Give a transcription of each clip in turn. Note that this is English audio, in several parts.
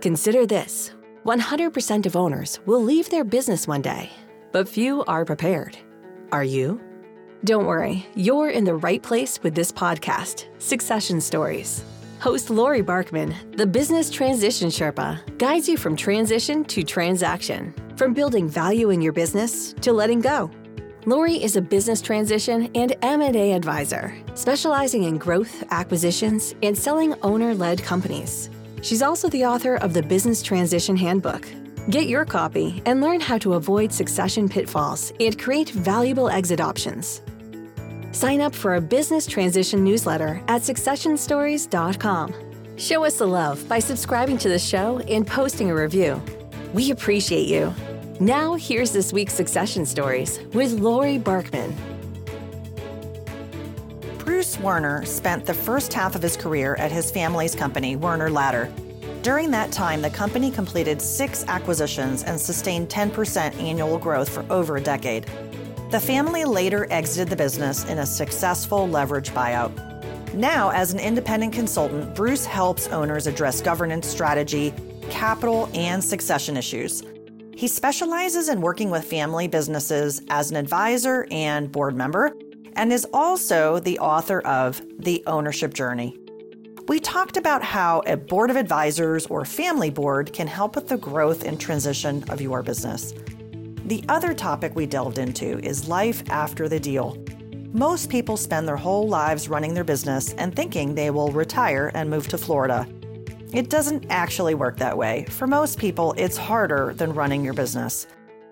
Consider this 100% of owners will leave their business one day, but few are prepared. Are you? Don't worry, you're in the right place with this podcast, Succession Stories. Host Laurie Barkman, the business transition Sherpa, guides you from transition to transaction, from building value in your business to letting go. Laurie is a business transition and M&A advisor, specializing in growth, acquisitions, and selling owner-led companies. She's also the author of the Business Transition Handbook. Get your copy and learn how to avoid succession pitfalls and create valuable exit options. Sign up for a business transition newsletter at successionstories.com. Show us the love by subscribing to the show and posting a review. We appreciate you. Now, here's this week's Succession Stories with Laurie Barkman. Werner spent the first half of his career at his family's company, Werner Ladder. During that time, the company completed six acquisitions and sustained 10% annual growth for over a decade. The family later exited the business in a successful leverage buyout. Now, as an independent consultant, Bruce helps owners address governance strategy, capital, and succession issues. He specializes in working with family businesses as an advisor and board member, and is also the author of The Ownership Journey. We talked about how a board of advisors or family board can help with the growth and transition of your business. The other topic we delved into is life after the deal. Most people spend their whole lives running their business and thinking they will retire and move to Florida. It doesn't actually work that way. For most people, it's harder than running your business.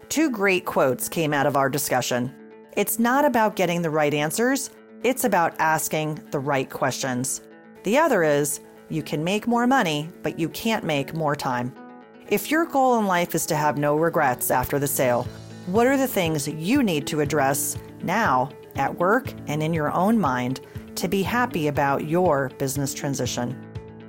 Two great quotes came out of our discussion. It's not about getting the right answers, it's about asking the right questions. The other is you can make more money, but you can't make more time. If your goal in life is to have no regrets after the sale, what are the things you need to address now at work and in your own mind to be happy about your business transition?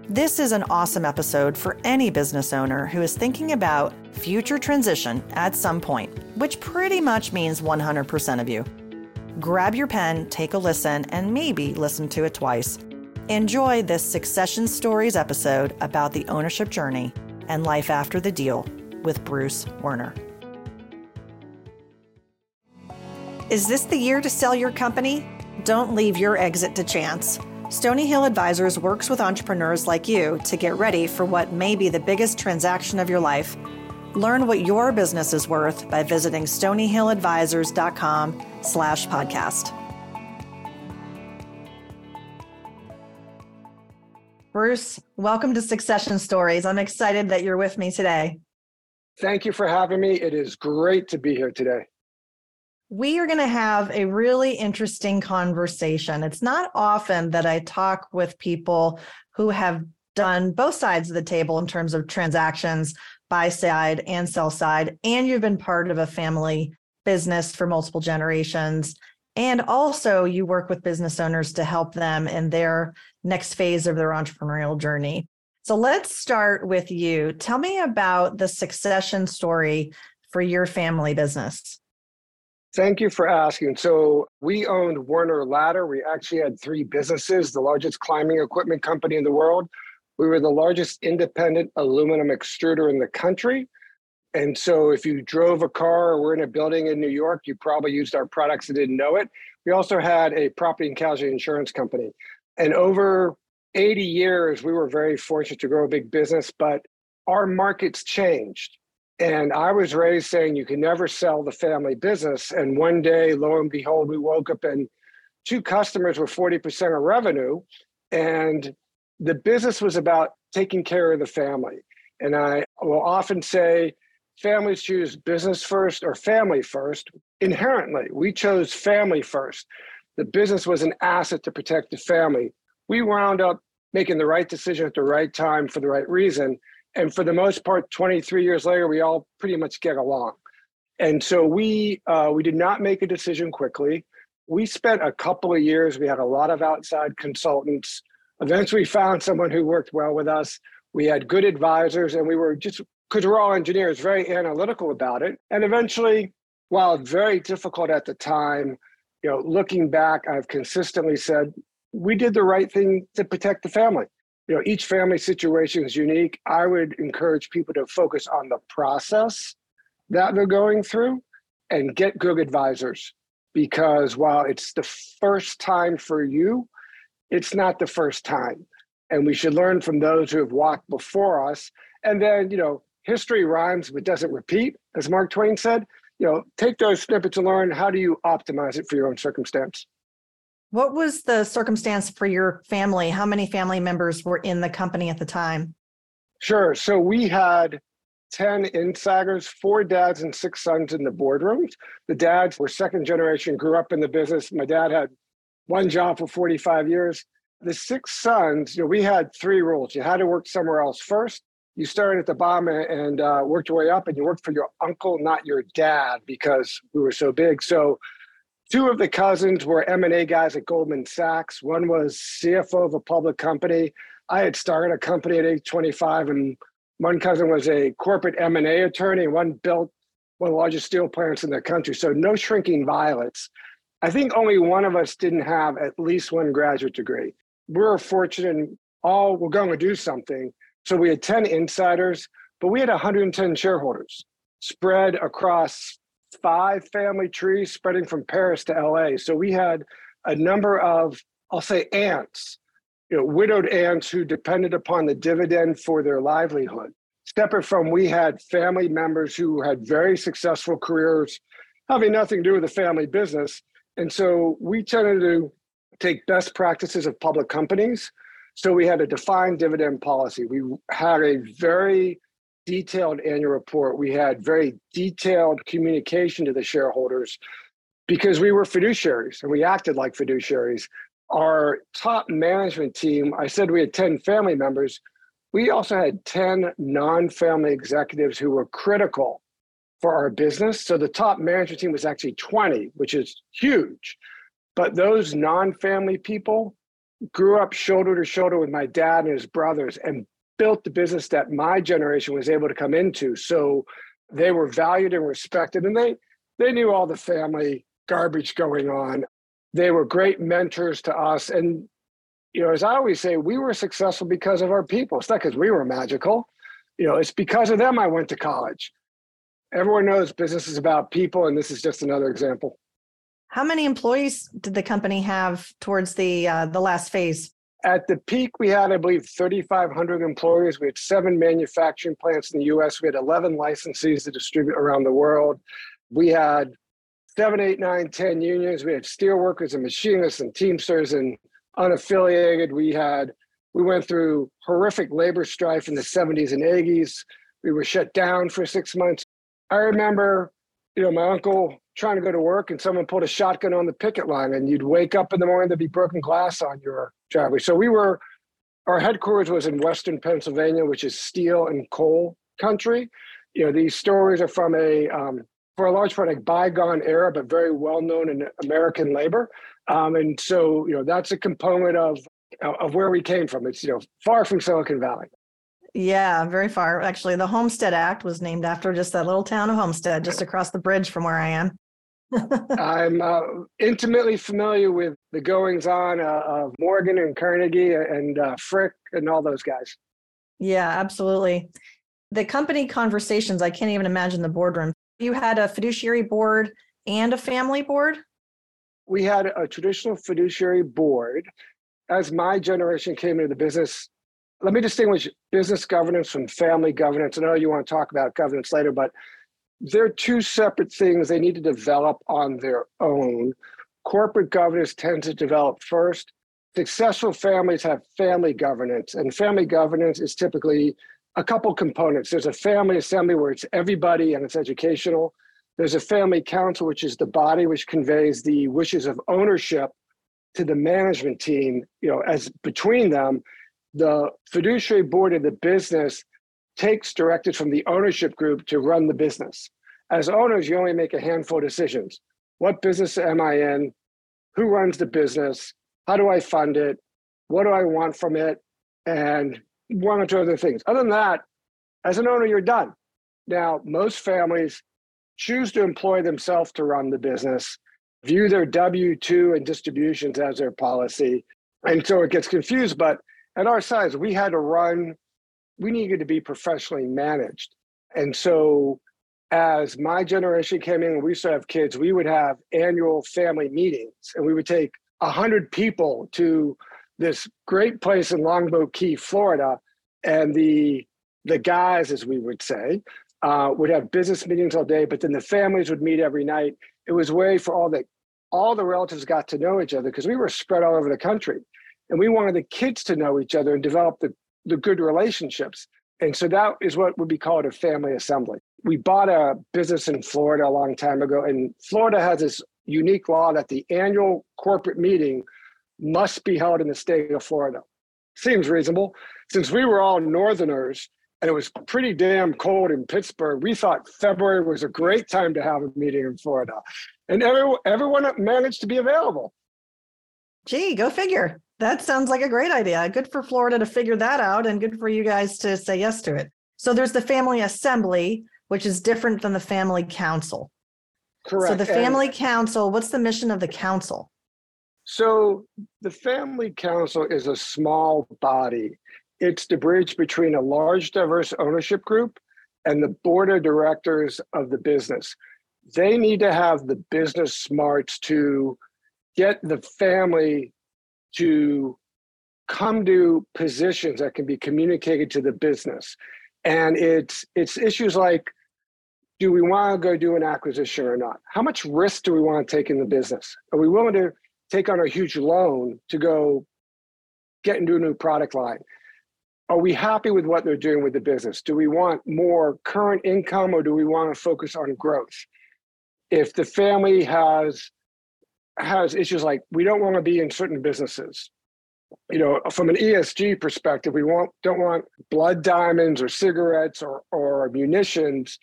This is an awesome episode for any business owner who is thinking about future transition at some point, which pretty much means 100% of you. Grab your pen, take a listen, and maybe listen to it twice. Enjoy this Succession Stories episode about the ownership journey and life after the deal with Bruce Werner. Is this the year to sell your company? Don't leave your exit to chance. Stony Hill Advisors works with entrepreneurs like you to get ready for what may be the biggest transaction of your life. Learn what your business is worth by visiting stonyhilladvisors.com slash podcast. Bruce, welcome to Succession Stories. I'm excited that you're with me today. Thank you for having me. It is great to be here today we are going to have a really interesting conversation. It's not often that I talk with people who have done both sides of the table in terms of transactions, buy side and sell side, and you've been part of a family business for multiple generations. And also, you work with business owners to help them in their next phase of their entrepreneurial journey. So, let's start with you. Tell me about the succession story for your family business. Thank you for asking. So, we owned Werner Ladder. We actually had three businesses, the largest climbing equipment company in the world. We were the largest independent aluminum extruder in the country. And so, if you drove a car or were in a building in New York, you probably used our products and didn't know it. We also had a property and casualty insurance company. And over 80 years, we were very fortunate to grow a big business, but our markets changed. And I was raised saying you can never sell the family business. And one day, lo and behold, we woke up and two customers were 40% of revenue. And the business was about taking care of the family. And I will often say families choose business first or family first. Inherently, we chose family first. The business was an asset to protect the family. We wound up making the right decision at the right time for the right reason and for the most part 23 years later we all pretty much get along. And so we uh, we did not make a decision quickly. We spent a couple of years we had a lot of outside consultants. Eventually found someone who worked well with us. We had good advisors and we were just because we're all engineers very analytical about it. And eventually while very difficult at the time you know looking back i've consistently said we did the right thing to protect the family you know, each family situation is unique. I would encourage people to focus on the process that they're going through and get good advisors because while it's the first time for you, it's not the first time. And we should learn from those who have walked before us. And then, you know, history rhymes but doesn't repeat, as Mark Twain said. You know, take those snippets and learn how do you optimize it for your own circumstance. What was the circumstance for your family? How many family members were in the company at the time? Sure. So we had 10 insiders, four dads and six sons in the boardrooms. The dads were second generation, grew up in the business. My dad had one job for 45 years. The six sons, you know, we had three rules. You had to work somewhere else first. You started at the bottom and uh, worked your way up, and you worked for your uncle, not your dad, because we were so big. So two of the cousins were m&a guys at goldman sachs. One was cfo of a public company. I had started a company at age 25 and one cousin was a corporate m&a attorney one built one of the largest steel plants in the country. So no shrinking violets. I think only one of us didn't have at least one graduate degree. We were fortunate and all were going to do something. So we had 10 insiders but we had 110 shareholders spread across five family trees spreading from Paris to LA. So we had a number of, I'll say, aunts, you know, widowed aunts who depended upon the dividend for their livelihood. Separate from, we had family members who had very successful careers, having nothing to do with the family business. And so we tended to take best practices of public companies. So we had a defined dividend policy. We had a very detailed annual report. We had very detailed communication to the shareholders because we were fiduciaries and we acted like fiduciaries. Our top management team, I said we had 10 family members. We also had 10 non family executives who were critical for our business. So the top management team was actually 20, which is huge. But those non family people grew up shoulder to shoulder with my dad and his brothers and built the business that my generation was able to come into. So they were valued and respected, and they they knew all the family garbage going on. They were great mentors to us, and you know, as I always say, we were successful because of our people. It's not because we were magical. You know, it's because of them I went to college. Everyone knows business is about people, and this is just another example. How many employees did the company have towards the uh, the last phase? At the peak, we had, I believe, 3,500 employees. We had seven manufacturing plants in the US. We had 11 licensees to distribute around the world. We had seven, eight, nine, 10 unions. We had steel workers and machinists and teamsters and unaffiliated. We had, we went through horrific labor strife in the 70s and 80s. We were shut down for six months. I remember, you know, my uncle trying to go to work and someone pulled a shotgun on the picket line and you'd wake up in the morning there'd be broken glass on your driveway. So we were our headquarters was in western pennsylvania which is steel and coal country. You know these stories are from a um, for a large part a bygone era but very well known in american labor. Um, and so you know that's a component of of where we came from. It's you know far from silicon valley. Yeah, very far. Actually, the Homestead Act was named after just that little town of Homestead, just across the bridge from where I am. I'm uh, intimately familiar with the goings on uh, of Morgan and Carnegie and uh, Frick and all those guys. Yeah, absolutely. The company conversations, I can't even imagine the boardroom. You had a fiduciary board and a family board? We had a traditional fiduciary board. As my generation came into the business, let me distinguish business governance from family governance. I know you want to talk about governance later, but they're two separate things they need to develop on their own. Corporate governance tends to develop first. Successful families have family governance, and family governance is typically a couple components. There's a family assembly where it's everybody and it's educational. There's a family council, which is the body which conveys the wishes of ownership to the management team, you know, as between them. The fiduciary board of the business takes directives from the ownership group to run the business. As owners, you only make a handful of decisions. What business am I in? Who runs the business? How do I fund it? What do I want from it? And one or two other things. Other than that, as an owner, you're done. Now, most families choose to employ themselves to run the business, view their W 2 and distributions as their policy. And so it gets confused. But at our size, we had to run, we needed to be professionally managed. And so as my generation came in and we used to have kids, we would have annual family meetings and we would take a hundred people to this great place in Longboat Key, Florida. And the the guys, as we would say, uh, would have business meetings all day, but then the families would meet every night. It was a way for all the all the relatives got to know each other because we were spread all over the country. And we wanted the kids to know each other and develop the, the good relationships. And so that is what would be called a family assembly. We bought a business in Florida a long time ago, and Florida has this unique law that the annual corporate meeting must be held in the state of Florida. Seems reasonable. Since we were all Northerners and it was pretty damn cold in Pittsburgh, we thought February was a great time to have a meeting in Florida. And everyone, everyone managed to be available. Gee, go figure. That sounds like a great idea. Good for Florida to figure that out and good for you guys to say yes to it. So there's the family assembly, which is different than the family council. Correct. So the family and, council, what's the mission of the council? So the family council is a small body. It's the bridge between a large diverse ownership group and the board of directors of the business. They need to have the business smarts to get the family to come to positions that can be communicated to the business. And it's it's issues like do we want to go do an acquisition or not? How much risk do we want to take in the business? Are we willing to take on a huge loan to go get into a new product line? Are we happy with what they're doing with the business? Do we want more current income or do we want to focus on growth? If the family has has issues like we don't want to be in certain businesses, you know, from an ESG perspective, we want don't want blood diamonds or cigarettes or or munitions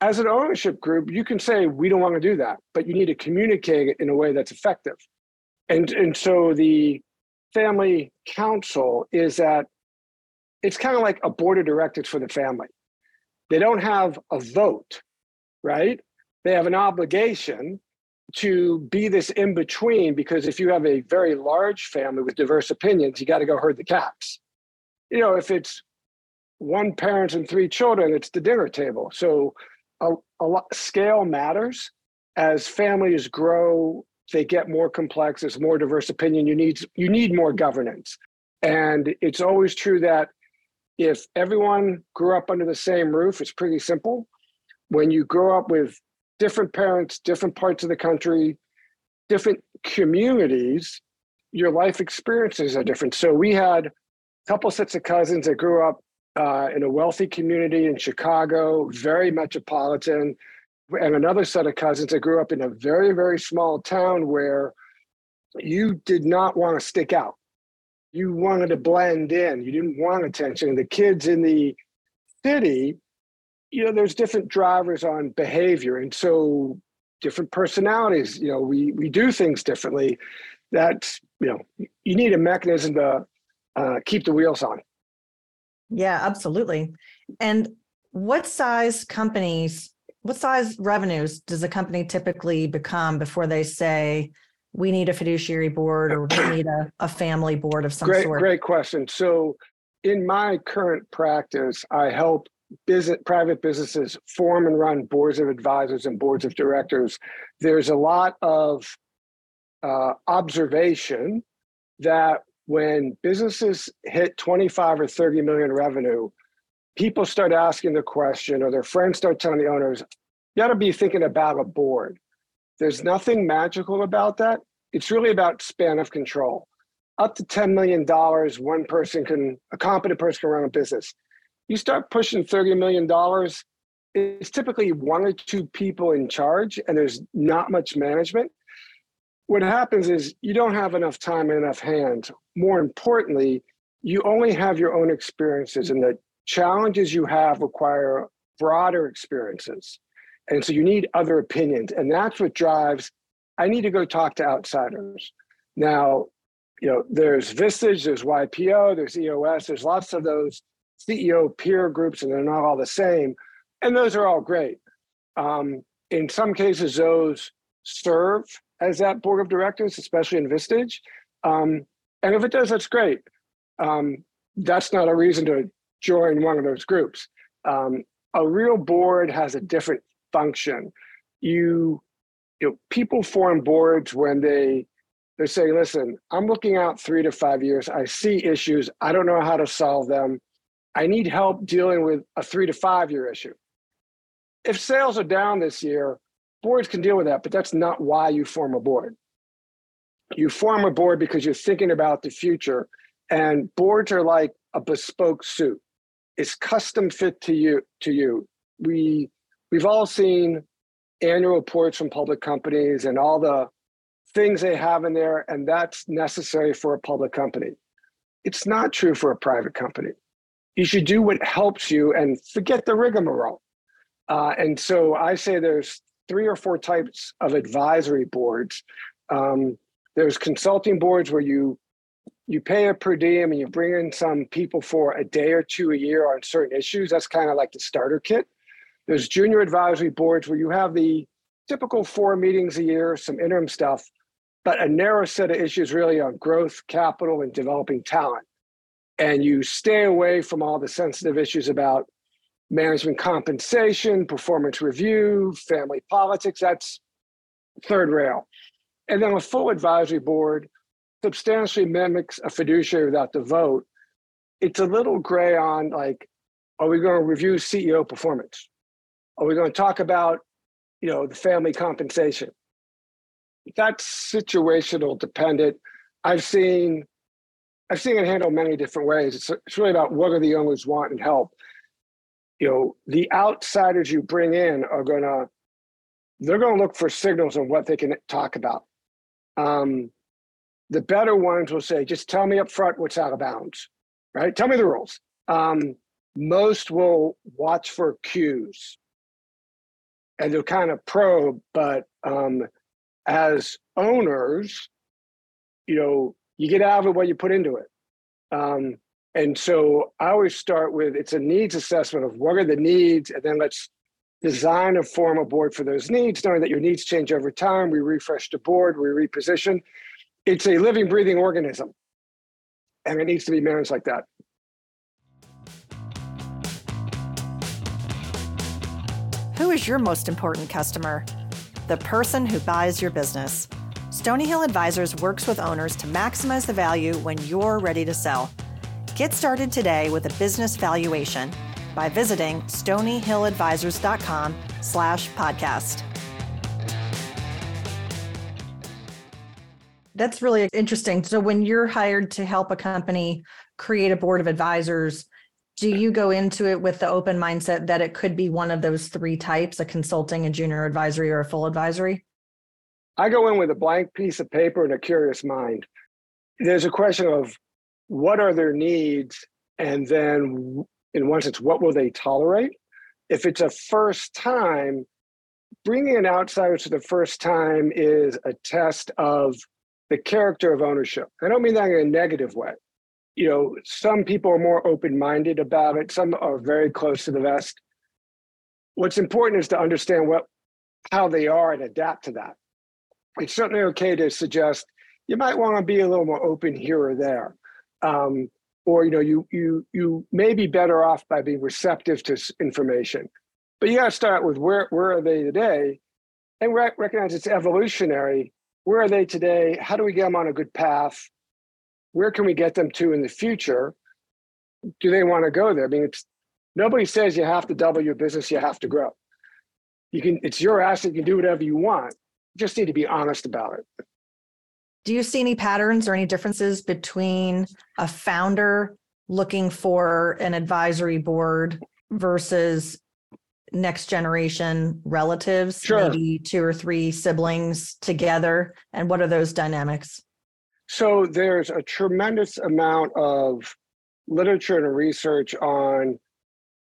as an ownership group, you can say we don't want to do that, but you need to communicate it in a way that's effective. And and so the family council is that it's kind of like a board of directors for the family. They don't have a vote, right? They have an obligation to be this in between because if you have a very large family with diverse opinions, you got to go herd the cats. You know, if it's one parent and three children, it's the dinner table. So a, a lot scale matters as families grow they get more complex there's more diverse opinion you need you need more governance and it's always true that if everyone grew up under the same roof it's pretty simple when you grow up with different parents different parts of the country different communities your life experiences are different so we had a couple sets of cousins that grew up uh, in a wealthy community in Chicago, very metropolitan, and another set of cousins that grew up in a very, very small town where you did not want to stick out. You wanted to blend in. You didn't want attention. The kids in the city, you know, there's different drivers on behavior. And so different personalities, you know, we we do things differently. That's, you know, you need a mechanism to uh, keep the wheels on. Yeah, absolutely. And what size companies, what size revenues does a company typically become before they say, we need a fiduciary board or we need a, a family board of some great, sort? Great question. So, in my current practice, I help business, private businesses form and run boards of advisors and boards of directors. There's a lot of uh, observation that when businesses hit 25 or 30 million revenue, people start asking the question, or their friends start telling the owners, you got to be thinking about a board. There's nothing magical about that. It's really about span of control. Up to $10 million, one one person can, a competent person can run a business. You start pushing $30 million, it's typically one or two people in charge, and there's not much management what happens is you don't have enough time and enough hands. More importantly, you only have your own experiences, and the challenges you have require broader experiences. And so you need other opinions. And that's what drives I need to go talk to outsiders. Now, you know, there's Vistage, there's YPO, there's EOS, there's lots of those CEO peer groups, and they're not all the same. And those are all great. Um, in some cases, those serve as that board of directors, especially in Vistage. Um, and if it does, that's great. um, that's not a reason to join one of those groups. Um, a real board has a different function. You, you know, people form boards when they they say, listen, I'm looking out three to five years. I see issues. I don't know how to solve them. I need help dealing with a three to five year issue. If sales are down this year, boards can deal with that, but that's not why you form a board. You form a board because you're thinking about the future, and boards are like a bespoke suit. It's custom fit to you. To you, we we've all seen annual reports from public companies and all the things they have in there, and that's necessary for a public company. It's not true for a private company. You should do what helps you and forget the rigmarole. Uh, and so I say there's three or four types of advisory boards. Um, there's consulting boards where you you pay a per diem and you bring in some people for a day or two a year on certain issues. That's kind of like the starter kit. There's junior advisory boards where you have the typical four meetings a year, some interim stuff, but a narrow set of issues really on growth, capital, and developing talent. And you stay away from all the sensitive issues about management compensation, performance review, family politics. That's third rail. And then a full advisory board substantially mimics a fiduciary without the vote. It's a little gray on like, are we going to review CEO performance? Are we going to talk about, you know, the family compensation? that's situational dependent. I've seen I've seen it handled many different ways. It's, it's really about what do the owners want and help. You know, the outsiders you bring in are gonna they're gonna look for signals on what they can talk about. Um, the better ones will say, just tell me up front what's out of bounds, right? Tell me the rules. Um, most will watch for cues and they'll kind of probe, but um, as owners, you know, you get out of it what you put into it. Um, and so I always start with it's a needs assessment of what are the needs, and then let's design a form a board for those needs, knowing that your needs change over time. We refresh the board, we reposition. It's a living, breathing organism, and it needs to be managed like that. Who is your most important customer? the person who buys your business. Stony Hill Advisors works with owners to maximize the value when you're ready to sell. Get started today with a business valuation by visiting stonyhilladvisors.com slash podcast. That's really interesting. So when you're hired to help a company create a board of advisors, do you go into it with the open mindset that it could be one of those three types a consulting a junior advisory or a full advisory i go in with a blank piece of paper and a curious mind. There's a question of what are their needs and then in one sense what will they tolerate? If it's a first time bringing an outsider to the first time is a test of the character of ownership. I don't mean that in a negative way. You know, some people are more open minded about it, some are very close to the vest. What's important is to understand what how they are and adapt to that. It's certainly okay to suggest you might want to be a little more open here or there. Um, or you know you you you may be better off by being receptive to information but you got to start with where where are they today and recognize it's evolutionary where are they today how do we get them on a good path where can we get them to in the future? Do they want to go there? I mean, it's nobody says you have to double your business, you have to grow. You can, it's your asset, you can do whatever you want. Just need to be honest about it. Do you see any patterns or any differences between a founder looking for an advisory board versus next generation relatives, sure. maybe two or three siblings together? And what are those dynamics? So there's a tremendous amount of literature and research on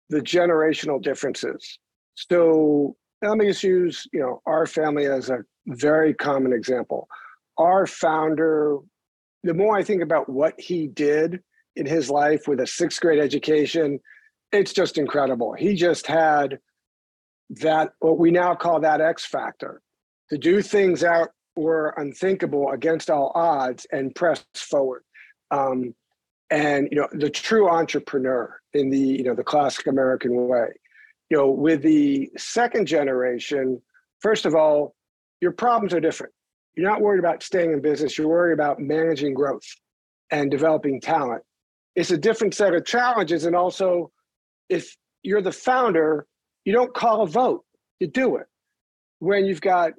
the generational differences. So let me just use, you know, our family as a very common example. Our founder, the more I think about what he did in his life with a sixth grade education, it's just incredible. He just had that, what we now call that X factor, to do things out were unthinkable against all odds and press forward. Um, and you know the true entrepreneur in the you know the classic American way. You know, with the second generation, first of all, your problems are different. You're not worried about staying in business. You're worried about managing growth and developing talent. It's a different set of challenges, and also, if you're the founder, you don't call a vote. You do it. When you've got,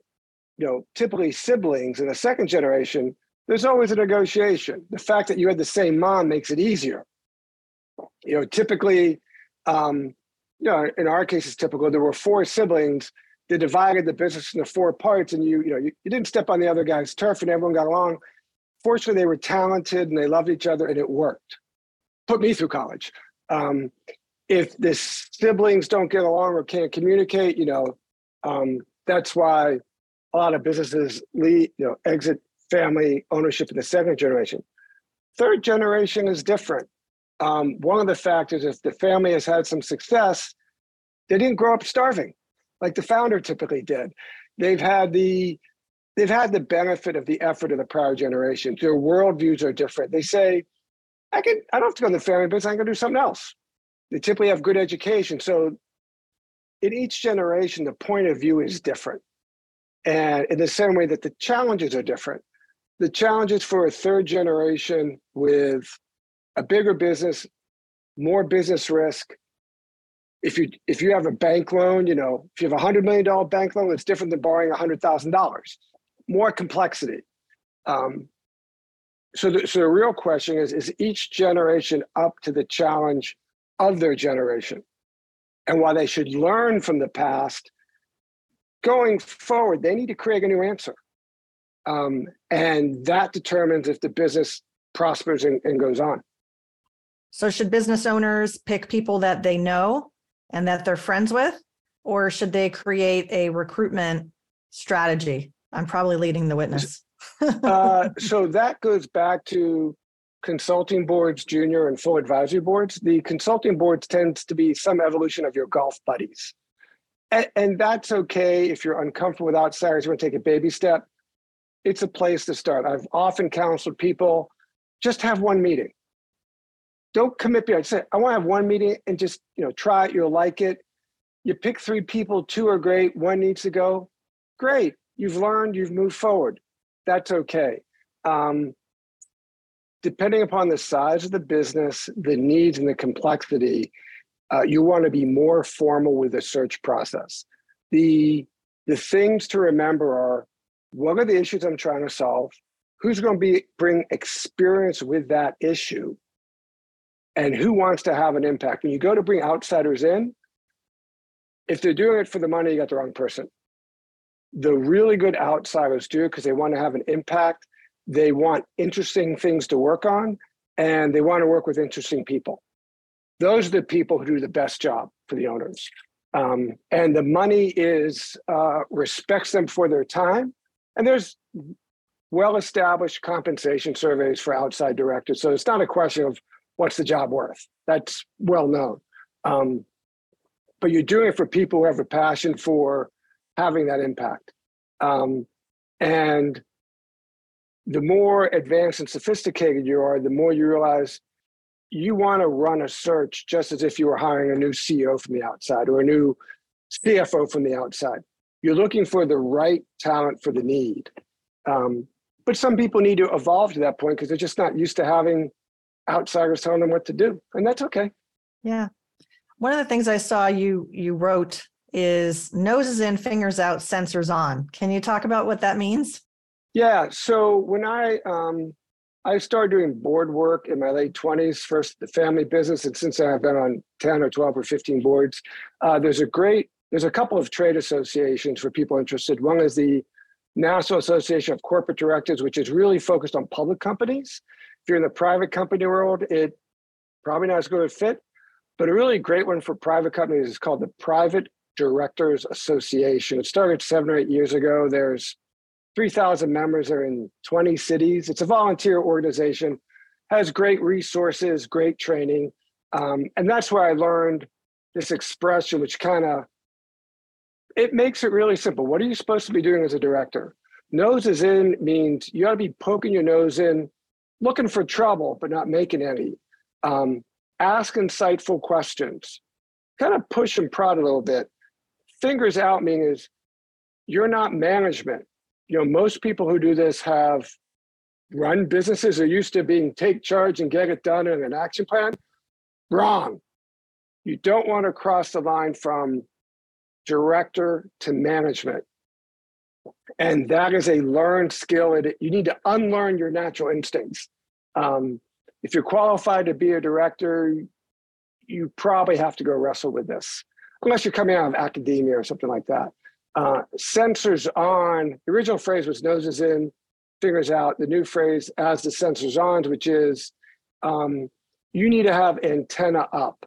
you know, typically siblings in the second generation, there's always a negotiation. The fact that you had the same mom makes it easier. You know, typically, um, you know, in our case, it's typical. There were four siblings. They divided the business into four parts, and you, you know, you, you didn't step on the other guy's turf, and everyone got along. Fortunately, they were talented and they loved each other, and it worked. Put me through college. Um, if the siblings don't get along or can't communicate, you know, um, that's why a lot of businesses lead, you know, exit family ownership in the second generation. Third generation is different. Um, one of the factors is the family has had some success. They didn't grow up starving, like the founder typically did. They've had the they've had the benefit of the effort of the prior generation. Their worldviews are different. They say, I can I don't have to go in the family business, I can do something else. They typically have good education. So in each generation, the point of view is different. And in the same way that the challenges are different the challenges for a third generation with a bigger business, more business risk. If you if you have a bank loan, you know, if you have a hundred million dollar bank loan, it's different than borrowing a hundred thousand dollars. More complexity. Um, so, the, so the real question is: Is each generation up to the challenge of their generation? And while they should learn from the past, going forward, they need to create a new answer. Um, and that determines if the business prospers and, and goes on. So, should business owners pick people that they know and that they're friends with, or should they create a recruitment strategy? I'm probably leading the witness. uh, so, that goes back to consulting boards, junior and full advisory boards. The consulting boards tends to be some evolution of your golf buddies. And, and that's okay if you're uncomfortable with outsiders, you want to take a baby step it's a place to start. I've often counseled people just have one meeting. Don't commit beyond. Say, I want to have one meeting and just you know try it. You'll like it. You pick three people. Two are great. One needs to go. Great. You've learned. You've moved forward. That's okay. Um, depending upon the size of the business, the needs, and the complexity, uh, you want to be more formal with the search process. The the things to remember are what are the issues I'm trying to solve? Who's going to be bring experience with that issue? And who wants to have an impact? When you go to bring outsiders in, if they're doing it for the money, you got the wrong person. The really good outsiders do because they want to have an impact. They want interesting things to work on, and they want to work with interesting people. Those are the people who do the best job for the owners. Um, and the money is uh, respects them for their time and there's well established compensation surveys for outside directors. So it's not a question of what's the job worth. That's well known. Um, but you're doing it for people who have a passion for having that impact. Um, and the more advanced and sophisticated you are, the more you realize you want to run a search just as if you were hiring a new CEO from the outside or a new CFO from the outside. You're looking for the right talent for the need. Um, but some people need to evolve to that point because they're just not used to having outsiders telling them what to do, and that's okay. Yeah. One of the things I saw you you wrote is noses in, fingers out, sensors on. Can you talk about what that means? Yeah. So when I um, I started doing board work in my late 20s, first the family business, and since then I've been on 10 or 12 or 15 boards. Uh, there's a great there's a couple of trade associations for people interested. One is the National Association of Corporate Directors, which is really focused on public companies. You're in the private company world, it probably not as good a fit, but a really great one for private companies is called the Private Directors Association. It started seven or eight years ago. There's 3,000 members are in 20 cities. It's a volunteer organization, has great resources, great training. Um, and that's where I learned this expression, which kind of it makes it really simple. What are you supposed to be doing as a director? Nose is in means you got to be poking your nose in looking for trouble but not making any. Um, ask insightful questions. Kind of push and prod a little bit. Fingers out meaning is you're not management. You know, most people who do this have run businesses are used to being take charge and get it done in an action plan. Wrong. You don't want to cross the line from director to management. And that is a learned skill. It, you need to unlearn your natural instincts. Um, if you're qualified to be a director, you probably have to go wrestle with this, unless you're coming out of academia or something like that. Uh, sensors on, the original phrase was noses in, fingers out. The new phrase, as the sensors on, which is um, you need to have antenna up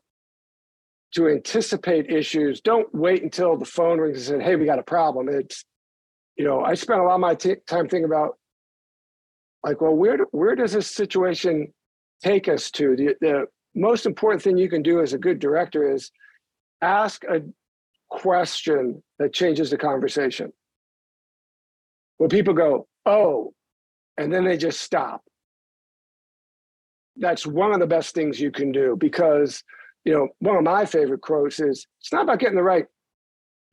to anticipate issues. Don't wait until the phone rings and say, hey, we got a problem. It's, you know, I spent a lot of my t- time thinking about like, well, where, where does this situation take us to? The, the most important thing you can do as a good director is ask a question that changes the conversation. When people go, oh, and then they just stop. That's one of the best things you can do because, you know, one of my favorite quotes is it's not about getting the right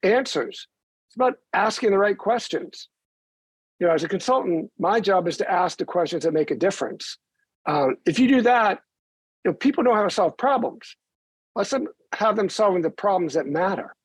answers, it's about asking the right questions. You know, as a consultant, my job is to ask the questions that make a difference. Um, if you do that, you know, people know how to solve problems. Let's them have them solving the problems that matter.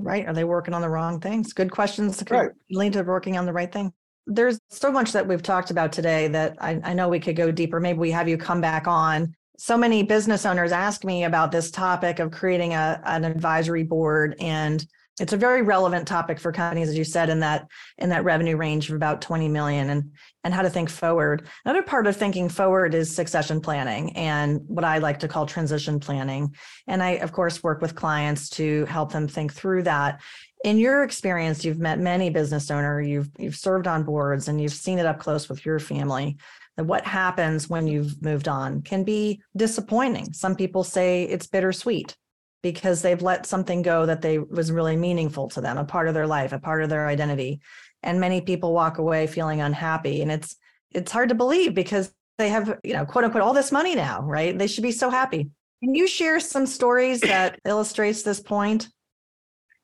Right. Are they working on the wrong things? Good questions to right. lead to working on the right thing. There's so much that we've talked about today that I, I know we could go deeper. Maybe we have you come back on. So many business owners ask me about this topic of creating a, an advisory board and it's a very relevant topic for companies as you said in that in that revenue range of about 20 million and and how to think forward. Another part of thinking forward is succession planning and what i like to call transition planning. And i of course work with clients to help them think through that. In your experience you've met many business owner you've you've served on boards and you've seen it up close with your family. That what happens when you've moved on can be disappointing. Some people say it's bittersweet because they've let something go that they was really meaningful to them, a part of their life, a part of their identity. And many people walk away feeling unhappy. And it's it's hard to believe because they have, you know, quote unquote, all this money now, right? They should be so happy. Can you share some stories that illustrates this point?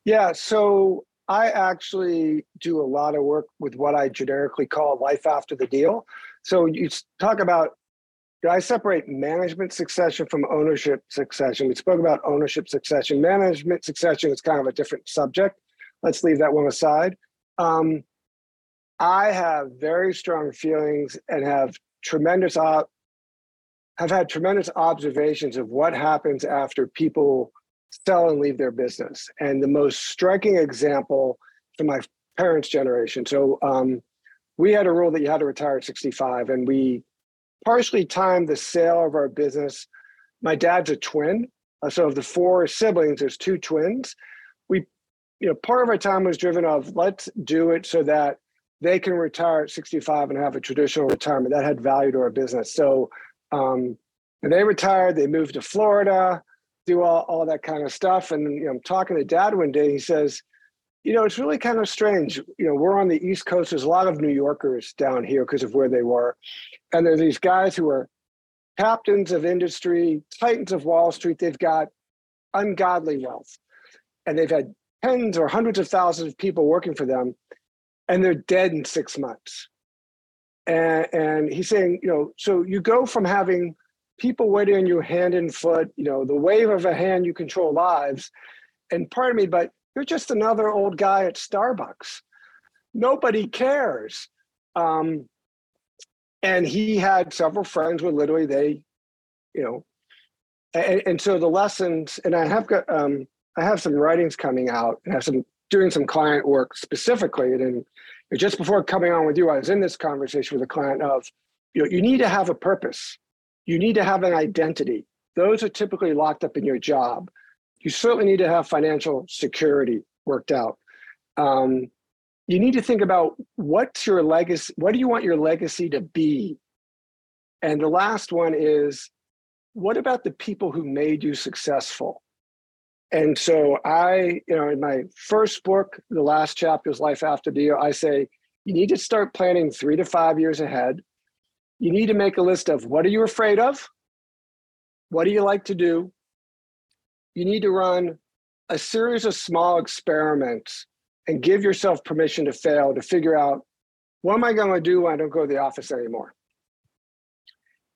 Yeah. So I actually do a lot of work with what I generically call life after the deal. So you talk about I separate management succession from ownership succession. We spoke about ownership succession. Management succession is kind of a different subject. Let's leave that one aside. Um, I have very strong feelings and have tremendous op- have had tremendous observations of what happens after people sell and leave their business. And the most striking example from my parents' generation. So um, we had a rule that you had to retire at 65, and we partially timed the sale of our business. My dad's a twin. Uh, so of the four siblings, there's two twins. We, you know, part of our time was driven of let's do it so that they can retire at 65 and have a traditional retirement. That had value to our business. So um, and they retired, they moved to Florida, do all, all that kind of stuff. And you know, I'm talking to dad one day, he says, you know, it's really kind of strange. You know, we're on the East Coast. There's a lot of New Yorkers down here because of where they were. And there are these guys who are captains of industry, titans of Wall Street. They've got ungodly wealth. And they've had tens or hundreds of thousands of people working for them. And they're dead in six months. And, and he's saying, you know, so you go from having people waiting on you hand and foot, you know, the wave of a hand, you control lives. And pardon me, but you're just another old guy at Starbucks. Nobody cares. Um, and he had several friends where literally they, you know, and, and so the lessons, and I have got, um, I have some writings coming out and have some doing some client work specifically. And then just before coming on with you, I was in this conversation with a client of, you know, you need to have a purpose. You need to have an identity. Those are typically locked up in your job you certainly need to have financial security worked out. Um, you need to think about what's your legacy, what do you want your legacy to be? And the last one is what about the people who made you successful? And so I, you know, in my first book, the last chapter is Life After Deal, I say you need to start planning three to five years ahead. you need to make a list of what are you afraid of? What do you like to do? You need to run a series of small experiments and give yourself permission to fail to figure out what am I going to do when I don't go to the office anymore?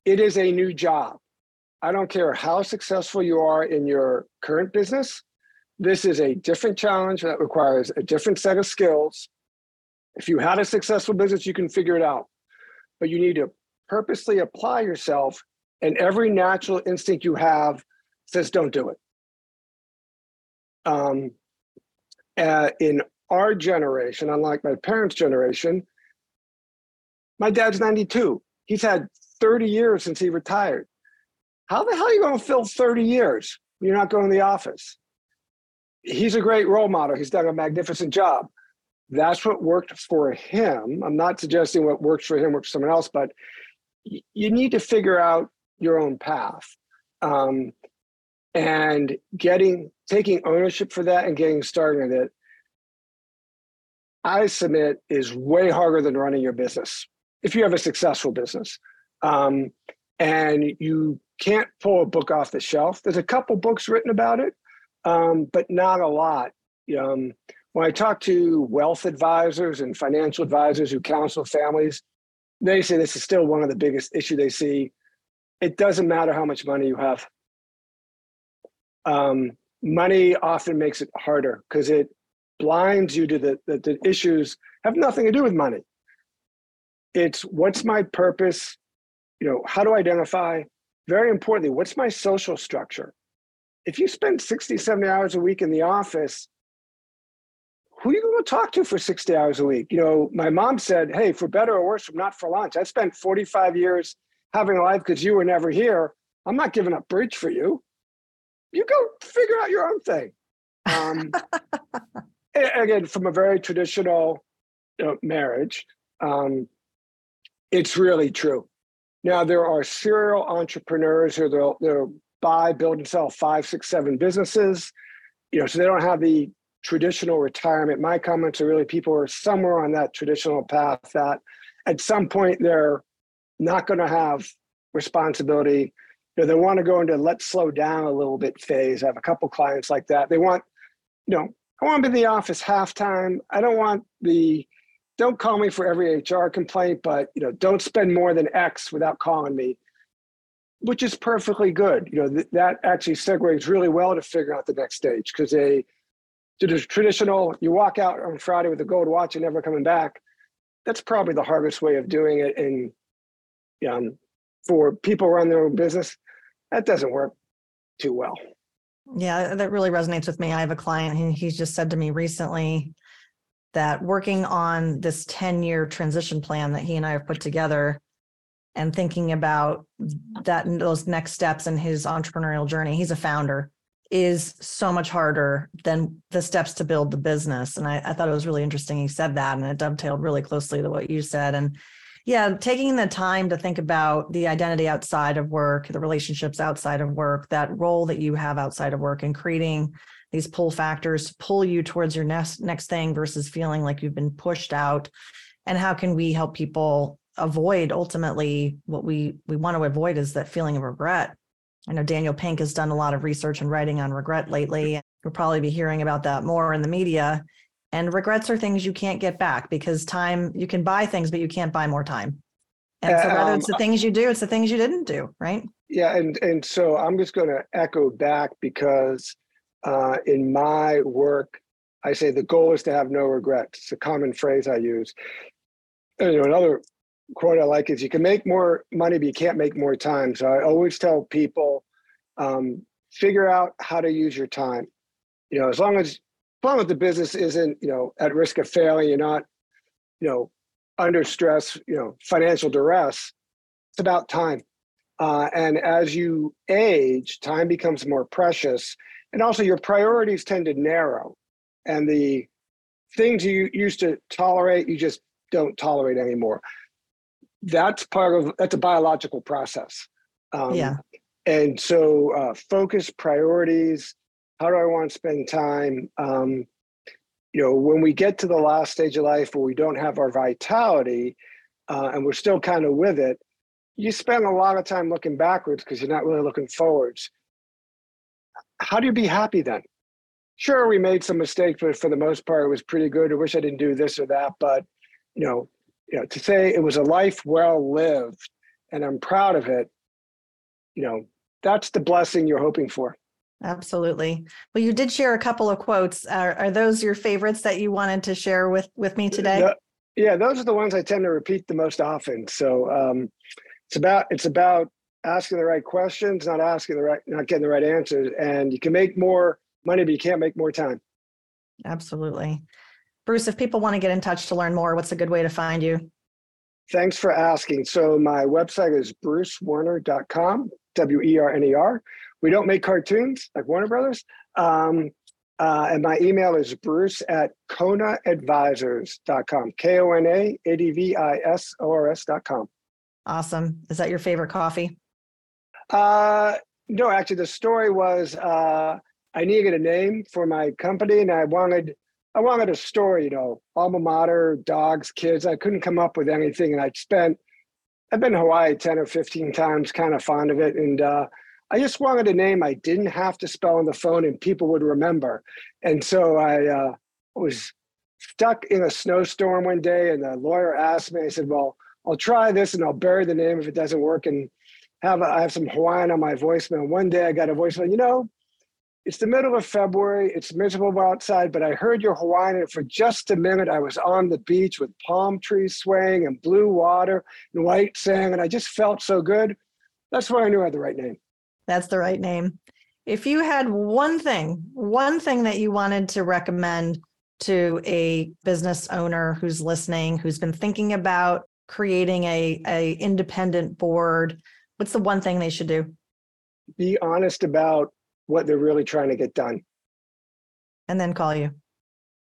It is a new job. I don't care how successful you are in your current business. This is a different challenge that requires a different set of skills. If you had a successful business, you can figure it out. But you need to purposely apply yourself, and every natural instinct you have says, don't do it. Um, uh, in our generation, unlike my parents' generation, my dad's 92. He's had 30 years since he retired. How the hell are you going to fill 30 years you're not going to the office? He's a great role model. He's done a magnificent job. That's what worked for him. I'm not suggesting what works for him works for someone else, but you need to figure out your own path. Um, and getting taking ownership for that and getting started with it i submit is way harder than running your business if you have a successful business um, and you can't pull a book off the shelf. There's a couple books written about it, um, but not a lot. Um, when I talk to wealth advisors and financial advisors who counsel families, they say this is still one of the biggest issue they see. It doesn't matter how much money you have. Um, money often makes it harder because it blinds you to the, the, the issues have nothing to do with money. It's what's my purpose? You know, how do I identify very importantly, what's my social structure? If you spend 60, 70 hours a week in the office, who are you going to talk to for 60 hours a week? You know, my mom said, hey, for better or worse, I'm not for lunch. I spent 45 years having a life because you were never here. I'm not giving up bridge for you. You go figure out your own thing. Um, again, from a very traditional you know, marriage, um, it's really true. Now there are serial entrepreneurs who they'll, they'll buy, build, and sell five, six, seven businesses. You know, so they don't have the traditional retirement. My comments are really people are somewhere on that traditional path that at some point they're not going to have responsibility. You know, they want to go into let's slow down a little bit phase. I have a couple clients like that. They want, you know, I want to be in the office half time. I don't want the don't call me for every HR complaint, but you know, don't spend more than X without calling me, which is perfectly good. You know, th- that actually segues really well to figure out the next stage because a the traditional you walk out on Friday with a gold watch and never coming back. That's probably the hardest way of doing it. And um, for people run their own business, that doesn't work too well. Yeah, that really resonates with me. I have a client and he's just said to me recently, that working on this 10 year transition plan that he and I have put together and thinking about that those next steps in his entrepreneurial journey, he's a founder, is so much harder than the steps to build the business. And I, I thought it was really interesting he said that, and it dovetailed really closely to what you said. And yeah, taking the time to think about the identity outside of work, the relationships outside of work, that role that you have outside of work, and creating these pull factors to pull you towards your next next thing versus feeling like you've been pushed out. And how can we help people avoid ultimately what we we want to avoid is that feeling of regret. I know daniel pink has done a lot of research and writing on regret lately we'll probably be hearing about that more in the media and regrets are things you can't get back because time you can buy things but you can't buy more time and so whether um, it's the things you do it's the things you didn't do right yeah and and so i'm just going to echo back because uh, in my work, I say the goal is to have no regrets. It's a common phrase I use. And, you know, another quote I like is you can make more money, but you can't make more time. So I always tell people, um, figure out how to use your time. You know, as long as, long as the business isn't, you know, at risk of failing, you're not, you know, under stress, you know, financial duress. It's about time. Uh, and as you age, time becomes more precious and also your priorities tend to narrow and the things you used to tolerate you just don't tolerate anymore that's part of that's a biological process um, yeah and so uh, focus priorities how do i want to spend time um, you know when we get to the last stage of life where we don't have our vitality uh, and we're still kind of with it you spend a lot of time looking backwards because you're not really looking forwards. How do you be happy then? Sure, we made some mistakes, but for the most part, it was pretty good. I wish I didn't do this or that, but you know, you know, to say it was a life well lived and I'm proud of it, you know, that's the blessing you're hoping for. Absolutely. Well, you did share a couple of quotes. Are, are those your favorites that you wanted to share with with me today? The, yeah, those are the ones I tend to repeat the most often. So um, it's about it's about asking the right questions, not asking the right, not getting the right answers, and you can make more money, but you can't make more time. Absolutely. Bruce, if people want to get in touch to learn more, what's a good way to find you? Thanks for asking. So my website is brucewerner.com, W-E-R-N-E-R. We don't make cartoons like Warner Brothers. Um, uh, and my email is bruce at konaadvisors.com, K-O-N-A-A-D-V-I-S-O-R-S.com. Awesome. Is that your favorite coffee? Uh, no, actually, the story was uh, I needed a name for my company, and I wanted I wanted a story. You know, alma mater, dogs, kids. I couldn't come up with anything, and I'd spent I've been to Hawaii ten or fifteen times, kind of fond of it, and uh, I just wanted a name I didn't have to spell on the phone, and people would remember. And so I uh, was stuck in a snowstorm one day, and the lawyer asked me. I said, "Well." I'll try this and I'll bury the name if it doesn't work and have a, I have some Hawaiian on my voicemail. One day I got a voicemail, you know, it's the middle of February. It's miserable outside, but I heard your Hawaiian and for just a minute I was on the beach with palm trees swaying and blue water and white sand and I just felt so good. That's why I knew I had the right name. That's the right name. If you had one thing, one thing that you wanted to recommend to a business owner who's listening, who's been thinking about creating a, a independent board, what's the one thing they should do? Be honest about what they're really trying to get done. And then call you.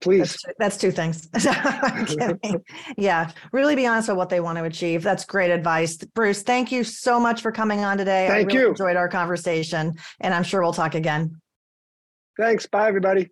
Please. That's two, that's two things. yeah, really be honest with what they want to achieve. That's great advice. Bruce, thank you so much for coming on today. Thank I really you. enjoyed our conversation, and I'm sure we'll talk again. Thanks. Bye, everybody.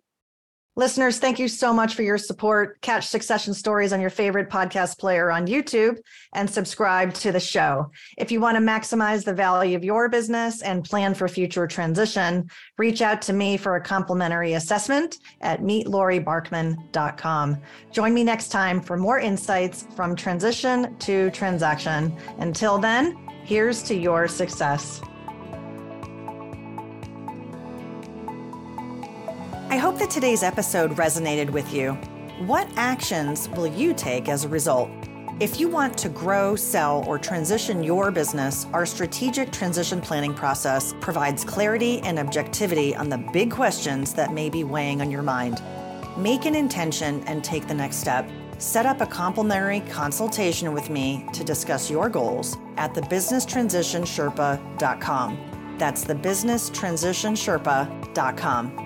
Listeners, thank you so much for your support. Catch Succession Stories on your favorite podcast player on YouTube and subscribe to the show. If you want to maximize the value of your business and plan for future transition, reach out to me for a complimentary assessment at meetlauriebarkman.com. Join me next time for more insights from transition to transaction. Until then, here's to your success. I hope that today's episode resonated with you. What actions will you take as a result? If you want to grow, sell, or transition your business, our strategic transition planning process provides clarity and objectivity on the big questions that may be weighing on your mind. Make an intention and take the next step. Set up a complimentary consultation with me to discuss your goals at thebusinesstransitionsherpa.com. That's thebusinesstransitionsherpa.com.